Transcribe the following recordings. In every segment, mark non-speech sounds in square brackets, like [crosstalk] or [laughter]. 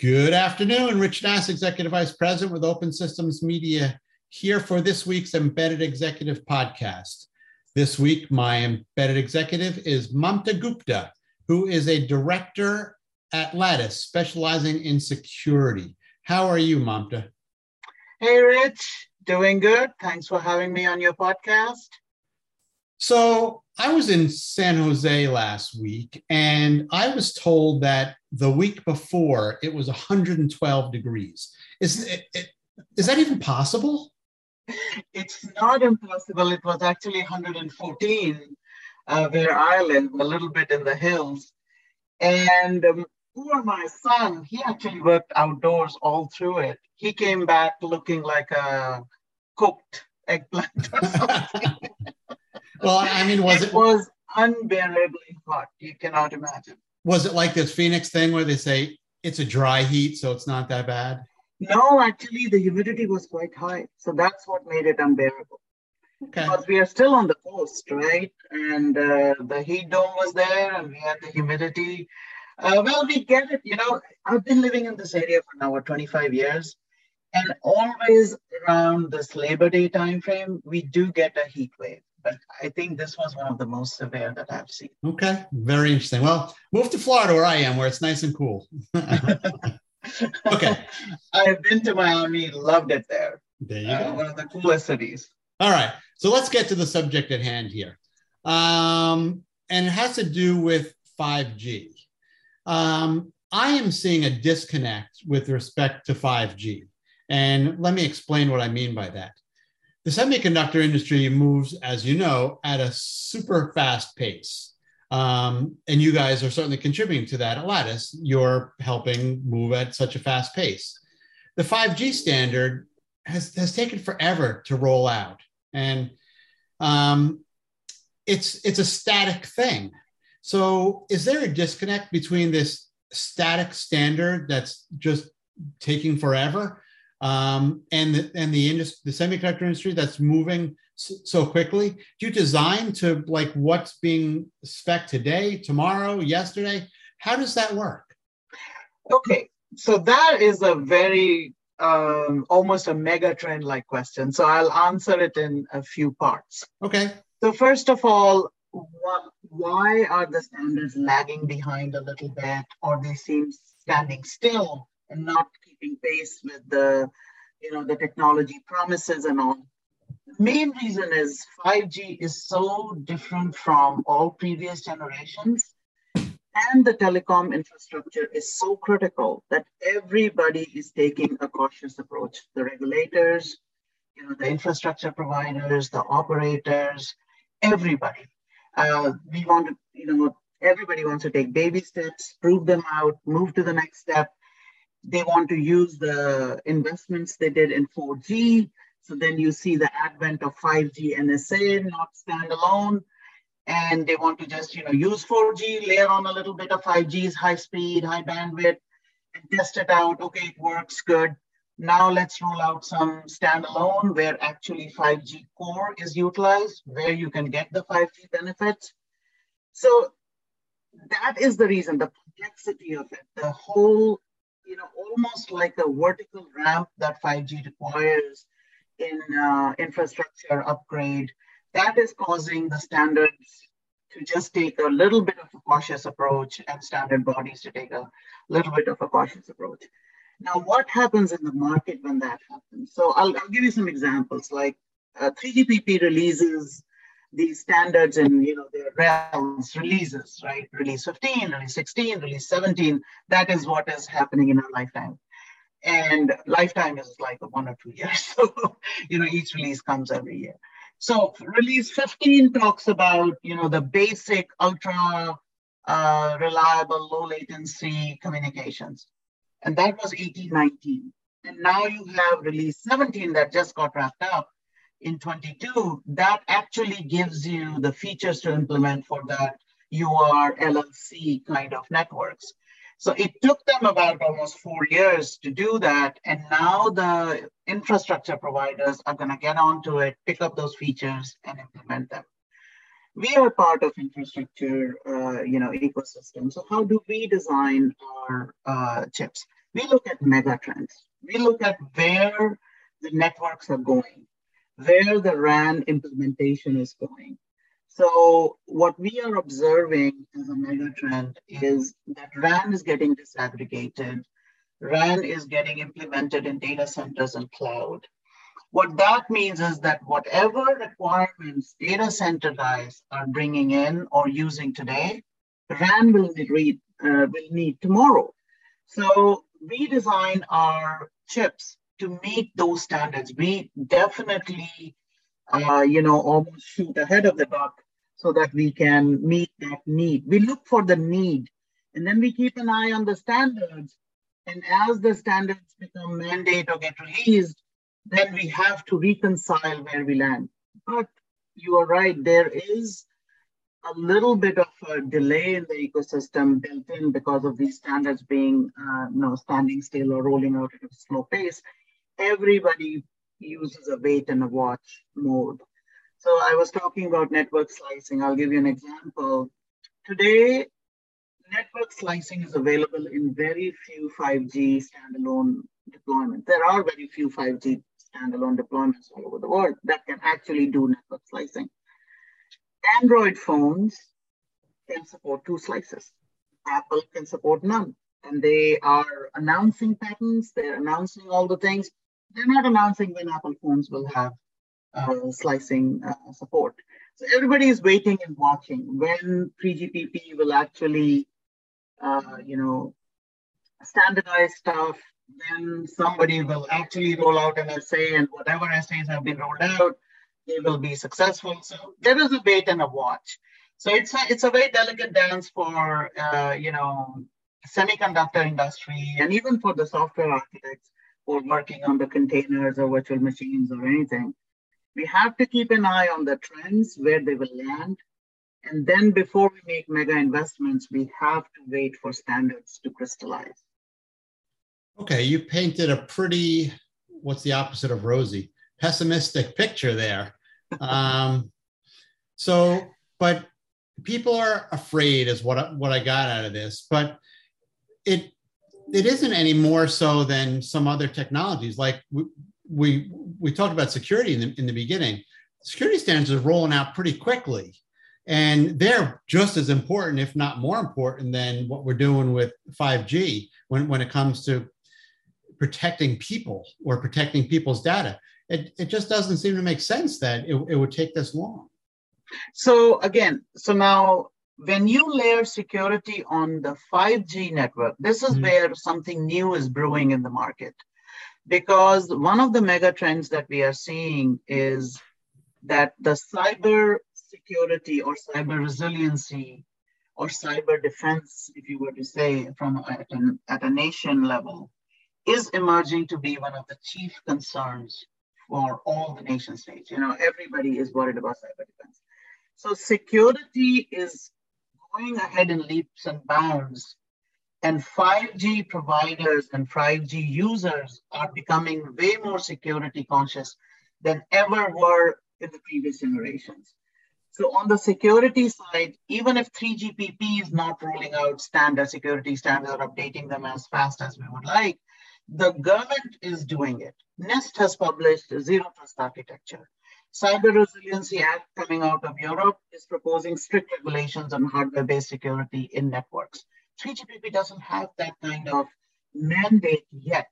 Good afternoon. Rich Nass, Executive Vice President with Open Systems Media, here for this week's Embedded Executive Podcast. This week, my embedded executive is Mamta Gupta, who is a director at Lattice, specializing in security. How are you, Mamta? Hey, Rich. Doing good. Thanks for having me on your podcast. So, I was in San Jose last week, and I was told that the week before it was 112 degrees. Is, it, it, is that even possible? It's not impossible. It was actually 114 uh, where I live, a little bit in the hills. And um, poor my son, he actually worked outdoors all through it. He came back looking like a cooked eggplant or [laughs] something. well, I mean, was it, it was unbearably hot? You cannot imagine. Was it like this Phoenix thing where they say it's a dry heat, so it's not that bad? No, actually, the humidity was quite high, so that's what made it unbearable. Okay. Because we are still on the coast, right? And uh, the heat dome was there, and we had the humidity. Uh, well, we get it. You know, I've been living in this area for now 25 years, and always around this Labor Day timeframe, we do get a heat wave. But I think this was one of the most severe that I've seen. Okay, very interesting. Well, move to Florida where I am, where it's nice and cool. [laughs] okay. I've been to Miami, loved it there. There you uh, go. One of the coolest cities. All right. So let's get to the subject at hand here. Um, and it has to do with 5G. Um, I am seeing a disconnect with respect to 5G. And let me explain what I mean by that. The semiconductor industry moves, as you know, at a super fast pace. Um, and you guys are certainly contributing to that at Lattice. You're helping move at such a fast pace. The 5G standard has, has taken forever to roll out. And um, it's, it's a static thing. So, is there a disconnect between this static standard that's just taking forever um, and the, and the industry, the semiconductor industry that's moving so quickly? Do you design to like what's being spec today, tomorrow, yesterday? How does that work? Okay, so that is a very um, almost a mega trend like question. So I'll answer it in a few parts. Okay. So first of all, what, why are the standards lagging behind a little bit, or they seem standing still and not keeping pace with the, you know, the technology promises and all? main reason is 5G is so different from all previous generations. And the telecom infrastructure is so critical that everybody is taking a cautious approach. The regulators, you know, the infrastructure providers, the operators, everybody. Uh, we want to, you know, everybody wants to take baby steps, prove them out, move to the next step. They want to use the investments they did in 4G so then you see the advent of 5G NSA, not standalone. And they want to just, you know, use 4G, layer on a little bit of 5G's high speed, high bandwidth, and test it out. Okay, it works good. Now let's roll out some standalone where actually 5G core is utilized, where you can get the 5G benefits. So that is the reason, the complexity of it, the whole, you know, almost like a vertical ramp that 5G requires in uh, infrastructure upgrade, that is causing the standards to just take a little bit of a cautious approach and standard bodies to take a little bit of a cautious approach. Now, what happens in the market when that happens? So I'll, I'll give you some examples like uh, 3GPP releases these standards and you know their realms releases, right? Release 15, release 16, release 17. That is what is happening in our lifetime and lifetime is like one or two years. [laughs] So, you know, each release comes every year. So release 15 talks about, you know, the basic ultra uh, reliable, low latency communications. And that was 1819. And now you have release 17 that just got wrapped up in 22. That actually gives you the features to implement for that UR LLC kind of networks. So it took them about almost four years to do that. And now the infrastructure providers are going to get onto it, pick up those features and implement them. We are part of infrastructure, uh, you know, ecosystem. So how do we design our uh, chips? We look at megatrends. We look at where the networks are going, where the RAN implementation is going. So what we are observing as a megatrend is that RAN is getting disaggregated. RAN is getting implemented in data centers and cloud. What that means is that whatever requirements data center guys are bringing in or using today, RAN will need, uh, will need tomorrow. So we design our chips to meet those standards. We definitely, uh, you know, almost shoot ahead of the duck so that we can meet that need. We look for the need and then we keep an eye on the standards. And as the standards become mandate or get released, then we have to reconcile where we land. But you are right, there is a little bit of a delay in the ecosystem built in because of these standards being uh, you know, standing still or rolling out at a slow pace. Everybody uses a wait and a watch mode. So I was talking about network slicing. I'll give you an example. Today, network slicing is available in very few 5G standalone deployments. There are very few 5G standalone deployments all over the world that can actually do network slicing. Android phones can support two slices. Apple can support none. And they are announcing patents, they're announcing all the things. They're not announcing when Apple phones will have uh, slicing uh, support. So everybody is waiting and watching when 3GPP will actually, uh, you know, standardize stuff, then somebody will actually roll out an SA and whatever SAs have been rolled out, they will be successful. So there is a wait and a watch. So it's a, it's a very delicate dance for, uh, you know, semiconductor industry and even for the software architects are working on the containers or virtual machines or anything. We have to keep an eye on the trends, where they will land. And then before we make mega investments, we have to wait for standards to crystallize. Okay, you painted a pretty, what's the opposite of rosy? Pessimistic picture there. [laughs] Um, so, but people are afraid, is what I, what I got out of this. But it it isn't any more so than some other technologies. Like we we, we talked about security in the, in the beginning. Security standards are rolling out pretty quickly. And they're just as important, if not more important, than what we're doing with 5G when, when it comes to protecting people or protecting people's data. It, it just doesn't seem to make sense that it, it would take this long. So again, so now when you layer security on the 5G network, this is mm-hmm. where something new is brewing in the market. Because one of the mega trends that we are seeing is that the cyber security or cyber resiliency or cyber defense, if you were to say from at, an, at a nation level, is emerging to be one of the chief concerns for all the nation states. You know, everybody is worried about cyber defense. So security is going ahead in leaps and bounds. And 5G providers and 5G users are becoming way more security conscious than ever were in the previous generations. So on the security side, even if 3GPP is not rolling out standard security standards or updating them as fast as we would like, the government is doing it. NIST has published Zero Trust Architecture. Cyber Resiliency Act coming out of Europe is proposing strict regulations on hardware-based security in networks. 3GPP doesn't have that kind of mandate yet.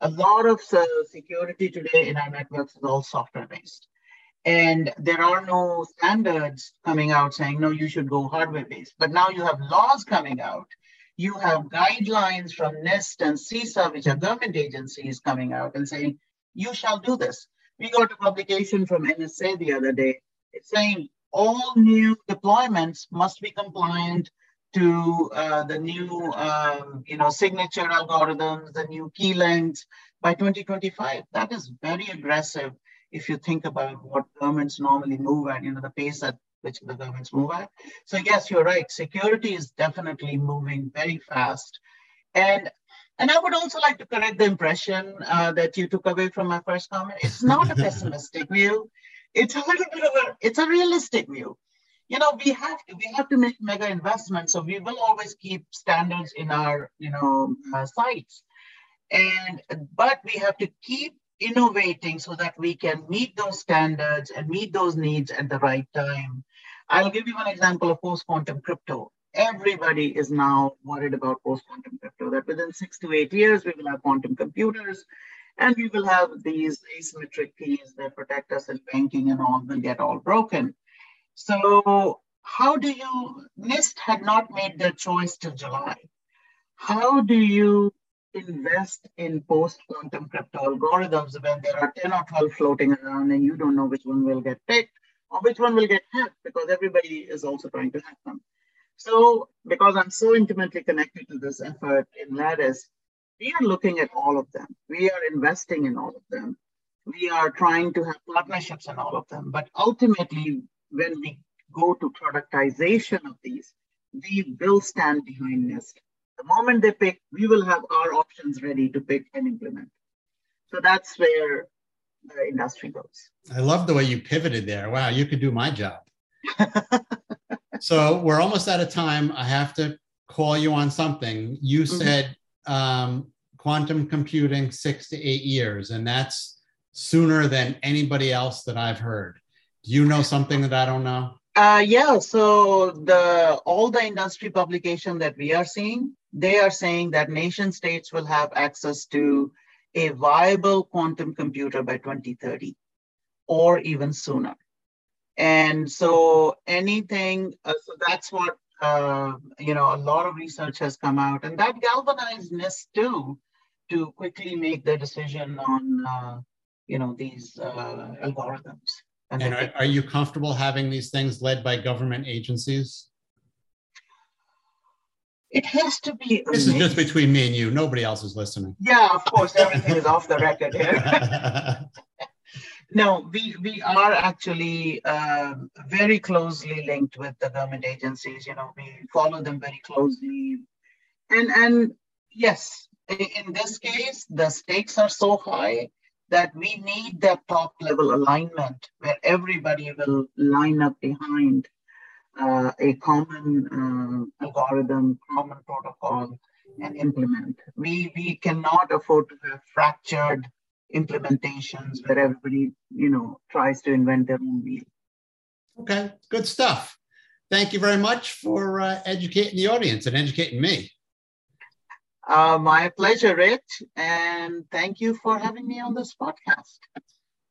A lot of security today in our networks is all software-based. And there are no standards coming out saying, no, you should go hardware-based. But now you have laws coming out you have guidelines from NIST and CISA, which are government agencies coming out and saying, you shall do this. We got a publication from NSA the other day. Saying all new deployments must be compliant to uh, the new um, you know, signature algorithms, the new key lengths by 2025. That is very aggressive if you think about what governments normally move at, you know, the pace at which the governments move at. So yes, you're right. Security is definitely moving very fast. And and I would also like to correct the impression uh, that you took away from my first comment. It's not a pessimistic [laughs] view. It's a little bit of a, it's a realistic view. you know, we have to we have to make mega investments. So we will always keep standards in our you know uh, sights, and but we have to keep innovating so that we can meet those standards and meet those needs at the right time. I'll give you an example of post quantum crypto. Everybody is now worried about post quantum crypto, that within six to eight years, we will have quantum computers and we will have these asymmetric keys that protect us in banking and all will get all broken. So, how do you, NIST had not made their choice till July. How do you invest in post quantum crypto algorithms when there are 10 or 12 floating around and you don't know which one will get picked or which one will get hacked because everybody is also trying to hack them. So, because I'm so intimately connected to this effort in Lattice, we are looking at all of them. We are investing in all of them. We are trying to have partnerships in all of them. But ultimately, when we go to productization of these, we will stand behind NIST. The moment they pick, we will have our options ready to pick and implement. So that's where the industry goes. I love the way you pivoted there. Wow, you could do my job. [laughs] so we're almost out of time. I have to call you on something. You mm-hmm. said um, quantum computing six to eight years, and that's sooner than anybody else that I've heard. Do you know something that I don't know? Uh, yeah, so the all the industry publication that we are seeing, they are saying that nation states will have access to a viable quantum computer by 2030 or even sooner. And so anything, uh, so that's what, uh, you know, a lot of research has come out and that galvanized NIST too to quickly make the decision on, uh, you know, these uh, algorithms. And, and are, are you comfortable having these things led by government agencies? It has to be. This amazing. is just between me and you. Nobody else is listening. Yeah, of course. Everything is off the record here. [laughs] no, we, we are actually uh, very closely linked with the government agencies. You know, we follow them very closely. And, and yes, in this case, the stakes are so high that we need that top level alignment where everybody will line up behind uh, a common uh, algorithm, common protocol, and implement. We, we cannot afford to have fractured implementations where everybody, you know, tries to invent their own wheel. Okay, good stuff. Thank you very much for uh, educating the audience and educating me. Uh, my pleasure, Rich. And thank you for having me on this podcast.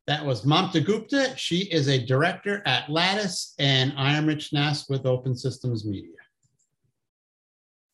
That was Mamta Gupta. She is a director at Lattice, and I am Rich Nass with Open Systems Media.